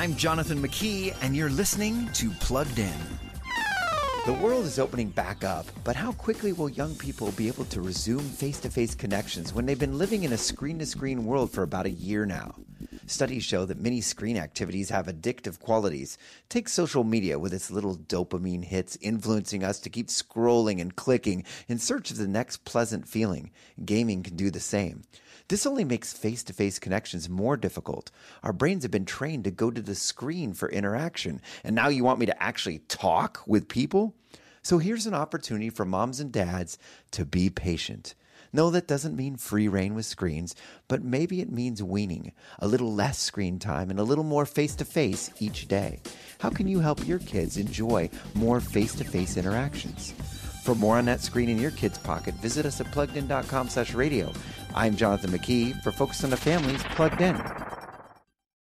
I'm Jonathan McKee, and you're listening to Plugged In. The world is opening back up, but how quickly will young people be able to resume face to face connections when they've been living in a screen to screen world for about a year now? Studies show that many screen activities have addictive qualities. Take social media with its little dopamine hits influencing us to keep scrolling and clicking in search of the next pleasant feeling. Gaming can do the same. This only makes face to face connections more difficult. Our brains have been trained to go to the screen for interaction, and now you want me to actually talk with people? So here's an opportunity for moms and dads to be patient. No, that doesn't mean free reign with screens, but maybe it means weaning, a little less screen time and a little more face to face each day. How can you help your kids enjoy more face to face interactions? For more on that screen in your kid's pocket, visit us at pluggedin.com slash radio. I'm Jonathan McKee for Focus on the Family's Plugged In.